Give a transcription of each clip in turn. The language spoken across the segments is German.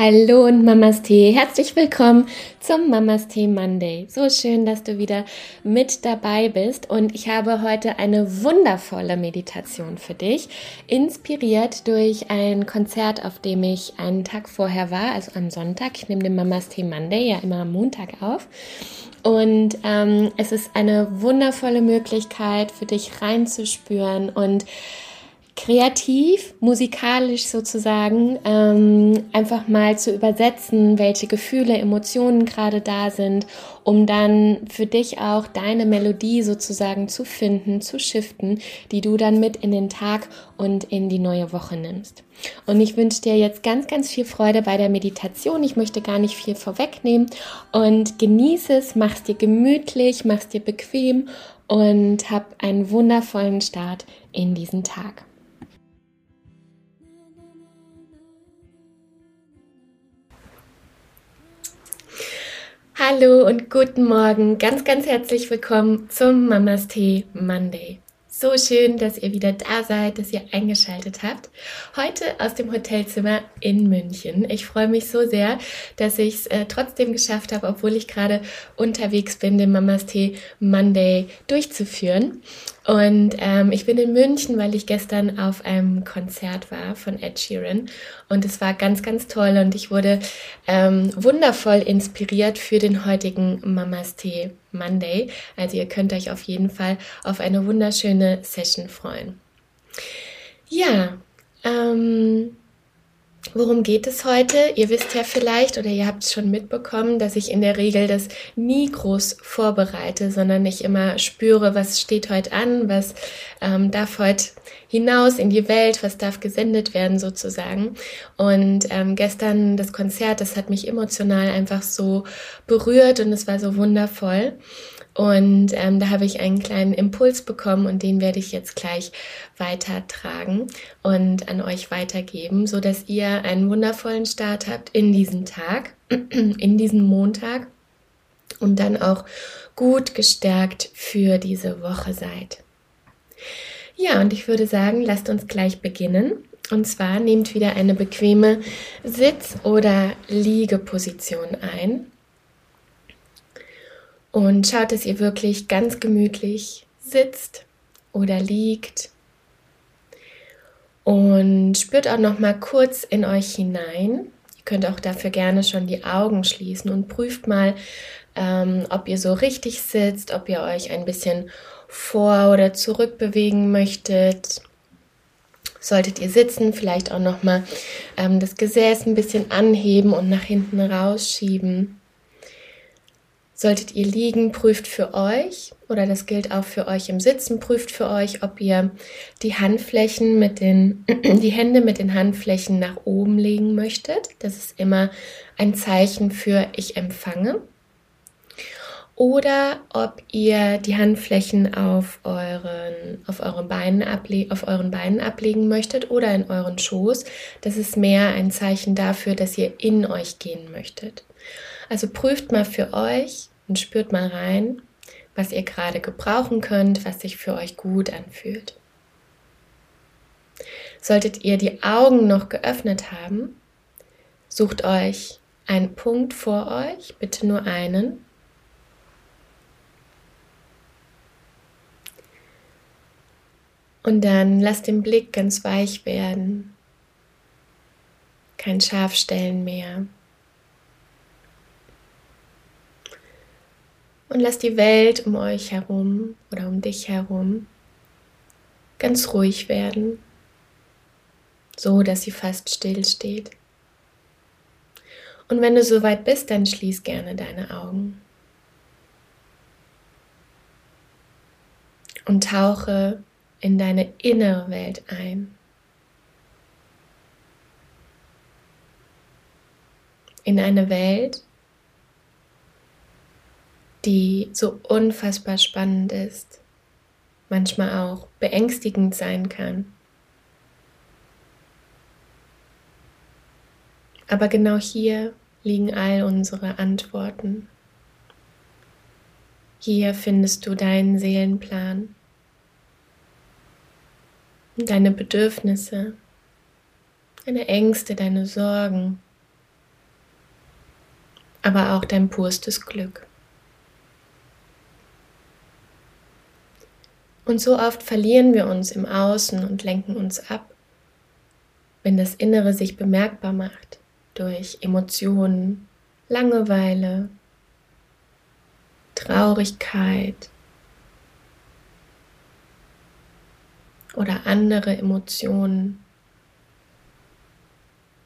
Hallo und Mamas Tee. Herzlich willkommen zum Mamas Tee Monday. So schön, dass du wieder mit dabei bist und ich habe heute eine wundervolle Meditation für dich, inspiriert durch ein Konzert, auf dem ich einen Tag vorher war, also am Sonntag. Ich nehme den Mamas Tee Monday ja immer am Montag auf. Und ähm, es ist eine wundervolle Möglichkeit für dich reinzuspüren und kreativ, musikalisch sozusagen, ähm, einfach mal zu übersetzen, welche Gefühle, Emotionen gerade da sind, um dann für dich auch deine Melodie sozusagen zu finden, zu shiften, die du dann mit in den Tag und in die neue Woche nimmst. Und ich wünsche dir jetzt ganz, ganz viel Freude bei der Meditation. Ich möchte gar nicht viel vorwegnehmen und genieße es, mach's dir gemütlich, mach's dir bequem und hab einen wundervollen Start in diesen Tag. Hallo und guten Morgen. Ganz, ganz herzlich willkommen zum Mamas Tee Monday. So schön, dass ihr wieder da seid, dass ihr eingeschaltet habt. Heute aus dem Hotelzimmer in München. Ich freue mich so sehr, dass ich es äh, trotzdem geschafft habe, obwohl ich gerade unterwegs bin, den Mamas Tee Monday durchzuführen. Und ähm, ich bin in München, weil ich gestern auf einem Konzert war von Ed Sheeran. Und es war ganz, ganz toll und ich wurde ähm, wundervoll inspiriert für den heutigen Mamas Tee Monday. Also ihr könnt euch auf jeden Fall auf eine wunderschöne Session freuen. Ja, ähm, Worum geht es heute? Ihr wisst ja vielleicht oder ihr habt es schon mitbekommen, dass ich in der Regel das nie groß vorbereite, sondern ich immer spüre, was steht heute an, was ähm, darf heute hinaus in die Welt, was darf gesendet werden sozusagen. Und ähm, gestern das Konzert, das hat mich emotional einfach so berührt und es war so wundervoll. Und ähm, da habe ich einen kleinen Impuls bekommen und den werde ich jetzt gleich weitertragen und an euch weitergeben, so dass ihr einen wundervollen Start habt in diesen Tag, in diesen Montag und dann auch gut gestärkt für diese Woche seid. Ja, und ich würde sagen, lasst uns gleich beginnen. Und zwar nehmt wieder eine bequeme Sitz- oder Liegeposition ein und schaut, dass ihr wirklich ganz gemütlich sitzt oder liegt. Und spürt auch noch mal kurz in euch hinein. Ihr könnt auch dafür gerne schon die Augen schließen und prüft mal, ähm, ob ihr so richtig sitzt, ob ihr euch ein bisschen vor oder zurück bewegen möchtet. Solltet ihr sitzen, vielleicht auch noch mal ähm, das Gesäß ein bisschen anheben und nach hinten rausschieben. Solltet ihr liegen, prüft für euch, oder das gilt auch für euch im Sitzen, prüft für euch, ob ihr die Handflächen mit den, die Hände mit den Handflächen nach oben legen möchtet. Das ist immer ein Zeichen für ich empfange. Oder ob ihr die Handflächen auf euren, auf euren Beinen able auf euren Beinen ablegen möchtet oder in euren Schoß. Das ist mehr ein Zeichen dafür, dass ihr in euch gehen möchtet. Also prüft mal für euch und spürt mal rein, was ihr gerade gebrauchen könnt, was sich für euch gut anfühlt. Solltet ihr die Augen noch geöffnet haben, sucht euch einen Punkt vor euch, bitte nur einen. Und dann lasst den Blick ganz weich werden. Kein Scharfstellen mehr. Und lass die Welt um euch herum oder um dich herum ganz ruhig werden, so dass sie fast still steht. Und wenn du soweit bist, dann schließ gerne deine Augen und tauche in deine innere Welt ein. In eine Welt, die so unfassbar spannend ist, manchmal auch beängstigend sein kann. Aber genau hier liegen all unsere Antworten. Hier findest du deinen Seelenplan, deine Bedürfnisse, deine Ängste, deine Sorgen, aber auch dein purstes Glück. Und so oft verlieren wir uns im Außen und lenken uns ab, wenn das Innere sich bemerkbar macht durch Emotionen, Langeweile, Traurigkeit oder andere Emotionen.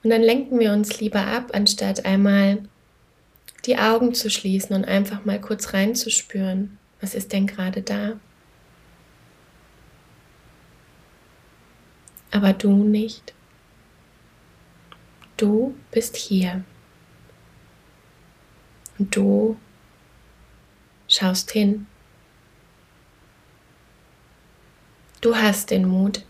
Und dann lenken wir uns lieber ab, anstatt einmal die Augen zu schließen und einfach mal kurz reinzuspüren, was ist denn gerade da. Aber du nicht. Du bist hier. Und du schaust hin. Du hast den Mut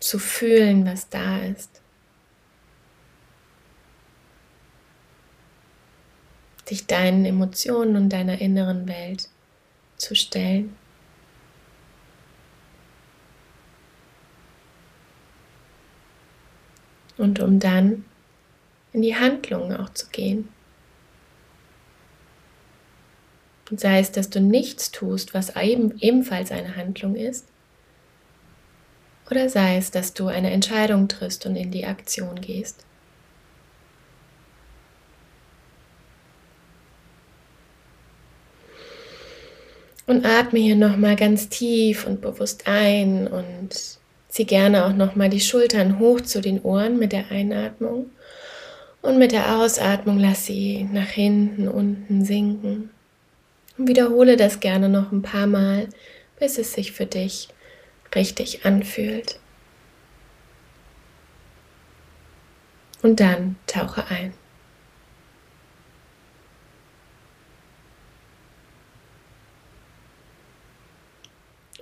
zu fühlen, was da ist. Dich deinen Emotionen und deiner inneren Welt zu stellen. Und um dann in die Handlung auch zu gehen. Und sei es, dass du nichts tust, was eben, ebenfalls eine Handlung ist, oder sei es, dass du eine Entscheidung triffst und in die Aktion gehst. Und atme hier nochmal ganz tief und bewusst ein und zieh gerne auch nochmal die Schultern hoch zu den Ohren mit der Einatmung. Und mit der Ausatmung lass sie nach hinten, unten sinken. Und wiederhole das gerne noch ein paar Mal, bis es sich für dich richtig anfühlt. Und dann tauche ein.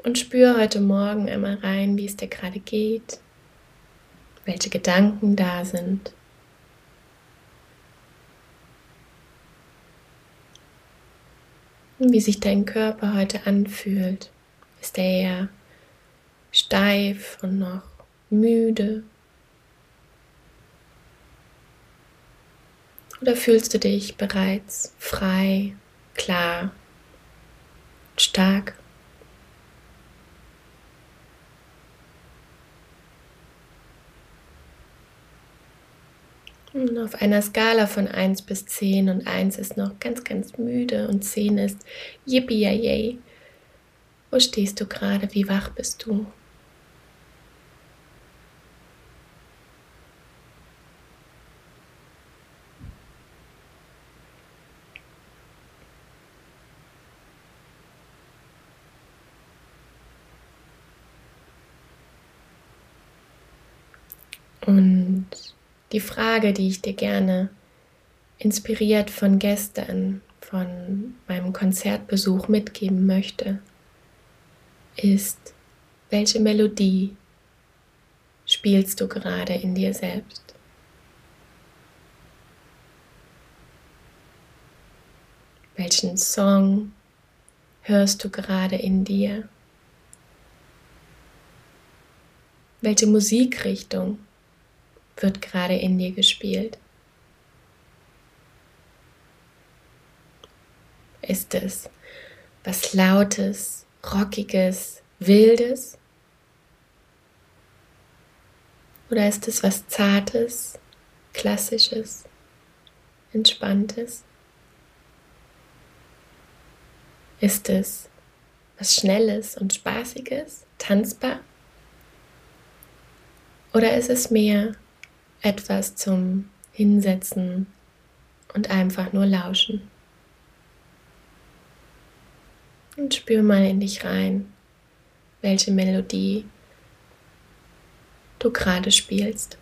Und spüre heute Morgen einmal rein, wie es dir gerade geht, welche Gedanken da sind. wie sich dein Körper heute anfühlt. Ist er eher steif und noch müde? Oder fühlst du dich bereits frei, klar, stark? Auf einer Skala von 1 bis 10 und 1 ist noch ganz, ganz müde und 10 ist yippie yay. Wo stehst du gerade? Wie wach bist du? Und die Frage, die ich dir gerne inspiriert von gestern, von meinem Konzertbesuch mitgeben möchte, ist, welche Melodie spielst du gerade in dir selbst? Welchen Song hörst du gerade in dir? Welche Musikrichtung wird gerade in dir gespielt? Ist es was Lautes, Rockiges, Wildes? Oder ist es was Zartes, Klassisches, Entspanntes? Ist es was Schnelles und Spaßiges, tanzbar? Oder ist es mehr etwas zum Hinsetzen und einfach nur lauschen. Und spür mal in dich rein, welche Melodie du gerade spielst.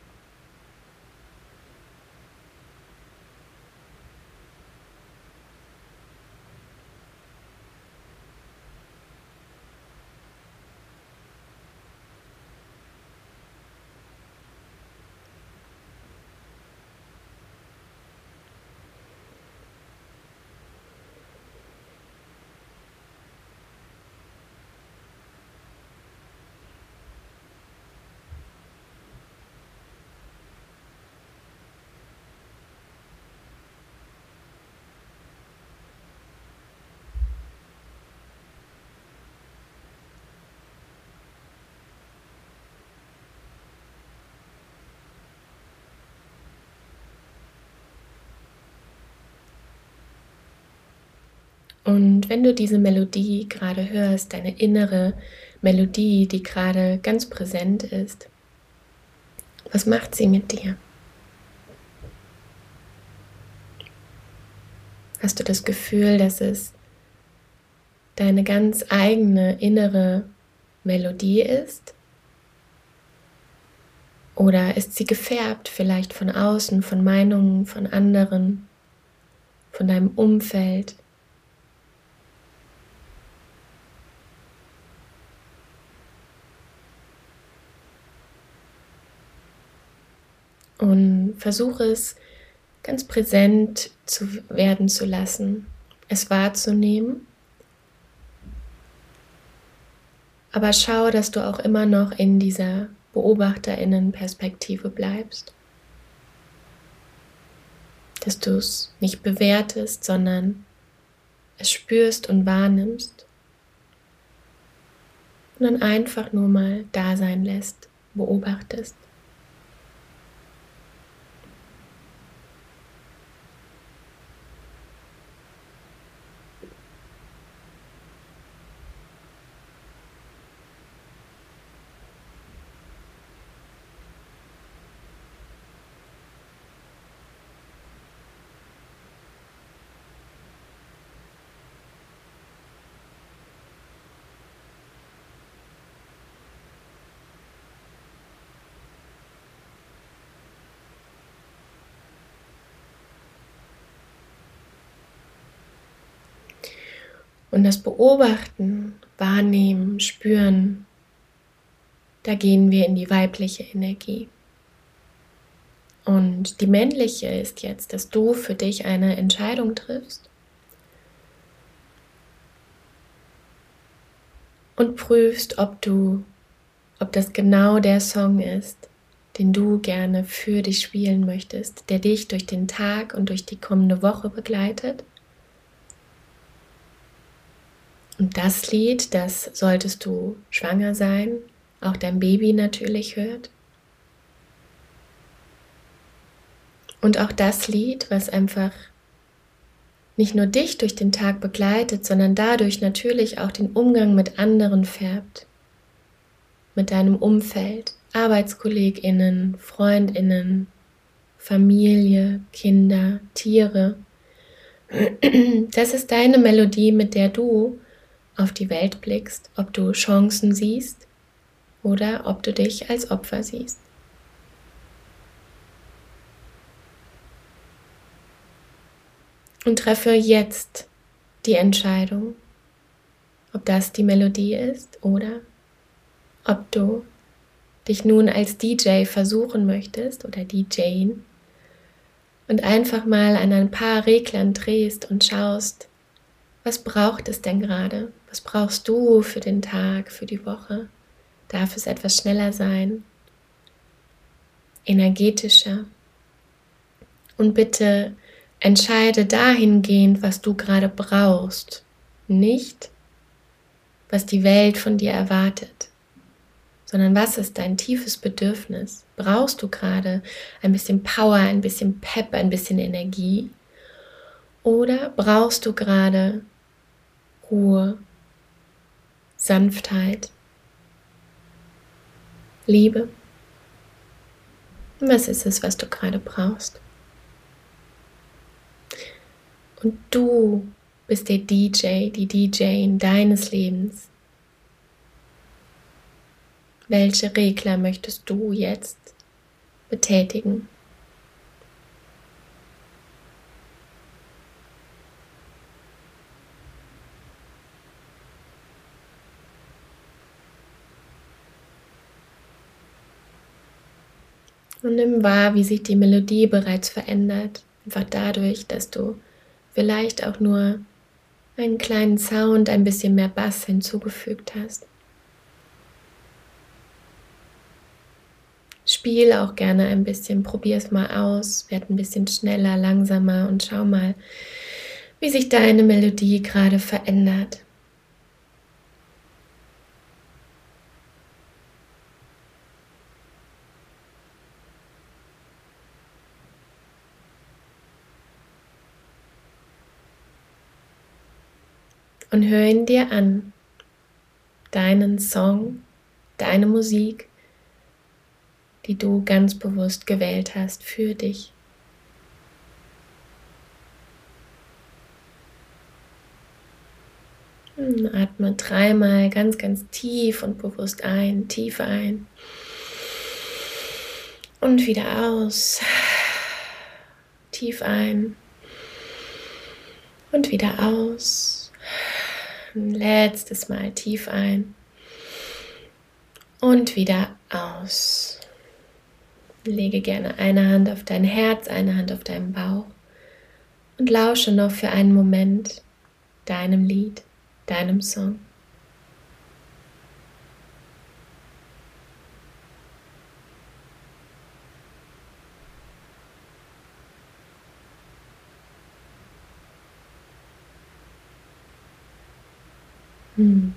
Und wenn du diese Melodie gerade hörst, deine innere Melodie, die gerade ganz präsent ist, was macht sie mit dir? Hast du das Gefühl, dass es deine ganz eigene innere Melodie ist? Oder ist sie gefärbt vielleicht von außen, von Meinungen von anderen, von deinem Umfeld? Und versuche es ganz präsent zu werden zu lassen, es wahrzunehmen. Aber schau, dass du auch immer noch in dieser Beobachterinnenperspektive bleibst. Dass du es nicht bewertest, sondern es spürst und wahrnimmst. Und dann einfach nur mal da sein lässt, beobachtest. Und das Beobachten, Wahrnehmen, Spüren, da gehen wir in die weibliche Energie. Und die männliche ist jetzt, dass du für dich eine Entscheidung triffst und prüfst, ob du, ob das genau der Song ist, den du gerne für dich spielen möchtest, der dich durch den Tag und durch die kommende Woche begleitet Und das Lied, das solltest du schwanger sein, auch dein Baby natürlich hört. Und auch das Lied, was einfach nicht nur dich durch den Tag begleitet, sondern dadurch natürlich auch den Umgang mit anderen färbt. Mit deinem Umfeld, Arbeitskolleginnen, Freundinnen, Familie, Kinder, Tiere. Das ist deine Melodie, mit der du auf die Welt blickst, ob du Chancen siehst oder ob du dich als Opfer siehst. Und treffe jetzt die Entscheidung, ob das die Melodie ist oder ob du dich nun als DJ versuchen möchtest oder DJing und einfach mal an ein paar Reglern drehst und schaust, was braucht es denn gerade? Was brauchst du für den Tag, für die Woche? Darf es etwas schneller sein? Energetischer? Und bitte entscheide dahingehend, was du gerade brauchst, nicht was die Welt von dir erwartet, sondern was ist dein tiefes Bedürfnis? Brauchst du gerade ein bisschen Power, ein bisschen Pep, ein bisschen Energie? Oder brauchst du gerade Ruhe, Sanftheit, Liebe. Was ist es, was du gerade brauchst? Und du bist der DJ, die DJ deines Lebens. Welche Regler möchtest du jetzt betätigen? Und nimm wahr, wie sich die Melodie bereits verändert. Einfach dadurch, dass du vielleicht auch nur einen kleinen Sound, ein bisschen mehr Bass hinzugefügt hast. Spiel auch gerne ein bisschen, probier es mal aus, werd ein bisschen schneller, langsamer und schau mal, wie sich deine Melodie gerade verändert. Und hör ihn dir an. Deinen Song, deine Musik, die du ganz bewusst gewählt hast für dich. Hm, atme dreimal ganz, ganz tief und bewusst ein, tief ein und wieder aus. Tief ein und wieder aus. Ein letztes Mal tief ein und wieder aus. Lege gerne eine Hand auf dein Herz, eine Hand auf deinen Bauch und lausche noch für einen Moment deinem Lied, deinem Song. Und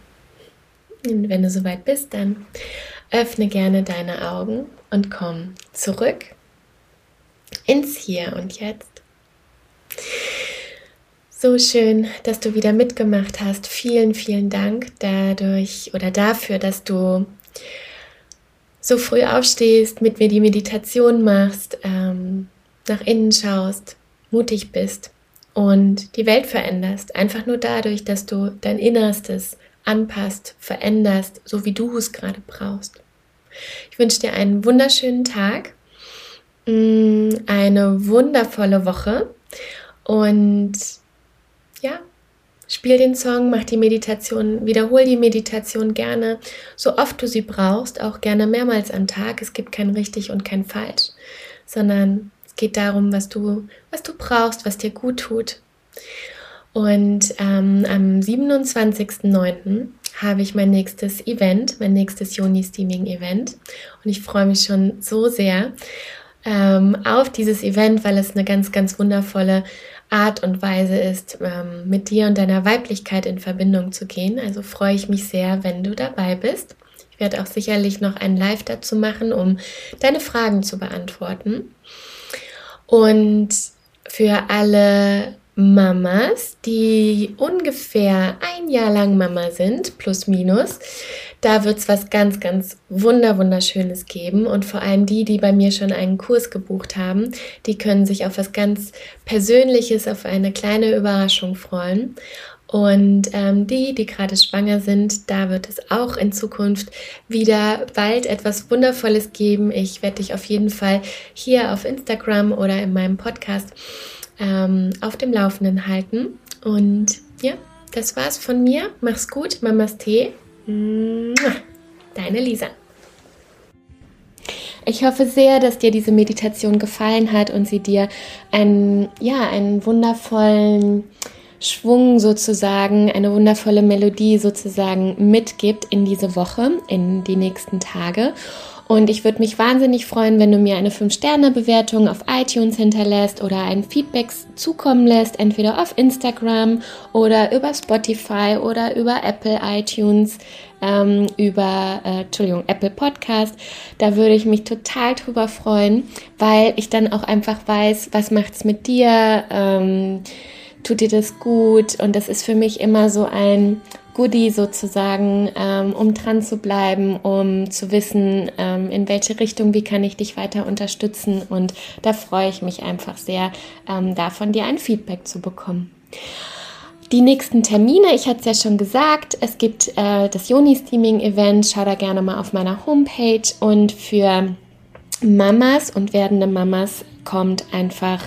wenn du soweit bist, dann öffne gerne deine Augen und komm zurück ins Hier und Jetzt. So schön, dass du wieder mitgemacht hast. Vielen, vielen Dank dadurch oder dafür, dass du so früh aufstehst, mit mir die Meditation machst, ähm, nach innen schaust, mutig bist und die Welt veränderst. Einfach nur dadurch, dass du dein Innerstes anpasst, veränderst, so wie du es gerade brauchst. Ich wünsche dir einen wunderschönen Tag, mm, eine wundervolle Woche und ja, spiel den Song, mach die Meditation, wiederhol die Meditation gerne, so oft du sie brauchst, auch gerne mehrmals am Tag. Es gibt kein richtig und kein falsch, sondern geht darum, was du, was du brauchst, was dir gut tut. Und ähm, am 27.09 habe ich mein nächstes Event, mein nächstes Joni-Steaming-Event. Und ich freue mich schon so sehr ähm, auf dieses Event, weil es eine ganz, ganz wundervolle Art und Weise ist, ähm, mit dir und deiner Weiblichkeit in Verbindung zu gehen. Also freue ich mich sehr, wenn du dabei bist. Ich werde auch sicherlich noch ein Live dazu machen, um deine Fragen zu beantworten. Und für alle Mamas, die ungefähr ein Jahr lang Mama sind, plus minus. Da wird es was ganz, ganz wunder, wunderschönes geben. Und vor allem die, die bei mir schon einen Kurs gebucht haben, die können sich auf was ganz Persönliches, auf eine kleine Überraschung freuen. Und ähm, die, die gerade schwanger sind, da wird es auch in Zukunft wieder bald etwas Wundervolles geben. Ich werde dich auf jeden Fall hier auf Instagram oder in meinem Podcast ähm, auf dem Laufenden halten. Und ja, das war's von mir. Mach's gut, Mamas Tee. Deine Lisa. Ich hoffe sehr, dass dir diese Meditation gefallen hat und sie dir einen, ja, einen wundervollen Schwung sozusagen, eine wundervolle Melodie sozusagen mitgibt in diese Woche, in die nächsten Tage. Und ich würde mich wahnsinnig freuen, wenn du mir eine 5-Sterne-Bewertung auf iTunes hinterlässt oder ein Feedback zukommen lässt, entweder auf Instagram oder über Spotify oder über Apple iTunes, ähm, über, äh, Entschuldigung, Apple Podcast. Da würde ich mich total drüber freuen, weil ich dann auch einfach weiß, was macht's mit dir, ähm, tut dir das gut und das ist für mich immer so ein Goodie sozusagen, ähm, um dran zu bleiben, um zu wissen, ähm, in welche Richtung, wie kann ich dich weiter unterstützen. Und da freue ich mich einfach sehr, ähm, da von dir ein Feedback zu bekommen. Die nächsten Termine, ich hatte es ja schon gesagt, es gibt äh, das Joni-Steaming-Event, schau da gerne mal auf meiner Homepage und für Mamas und werdende Mamas kommt einfach,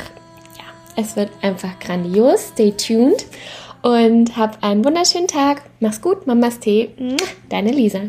es wird einfach grandios, stay tuned und hab einen wunderschönen Tag. Mach's gut, Mamas Tee. Deine Lisa.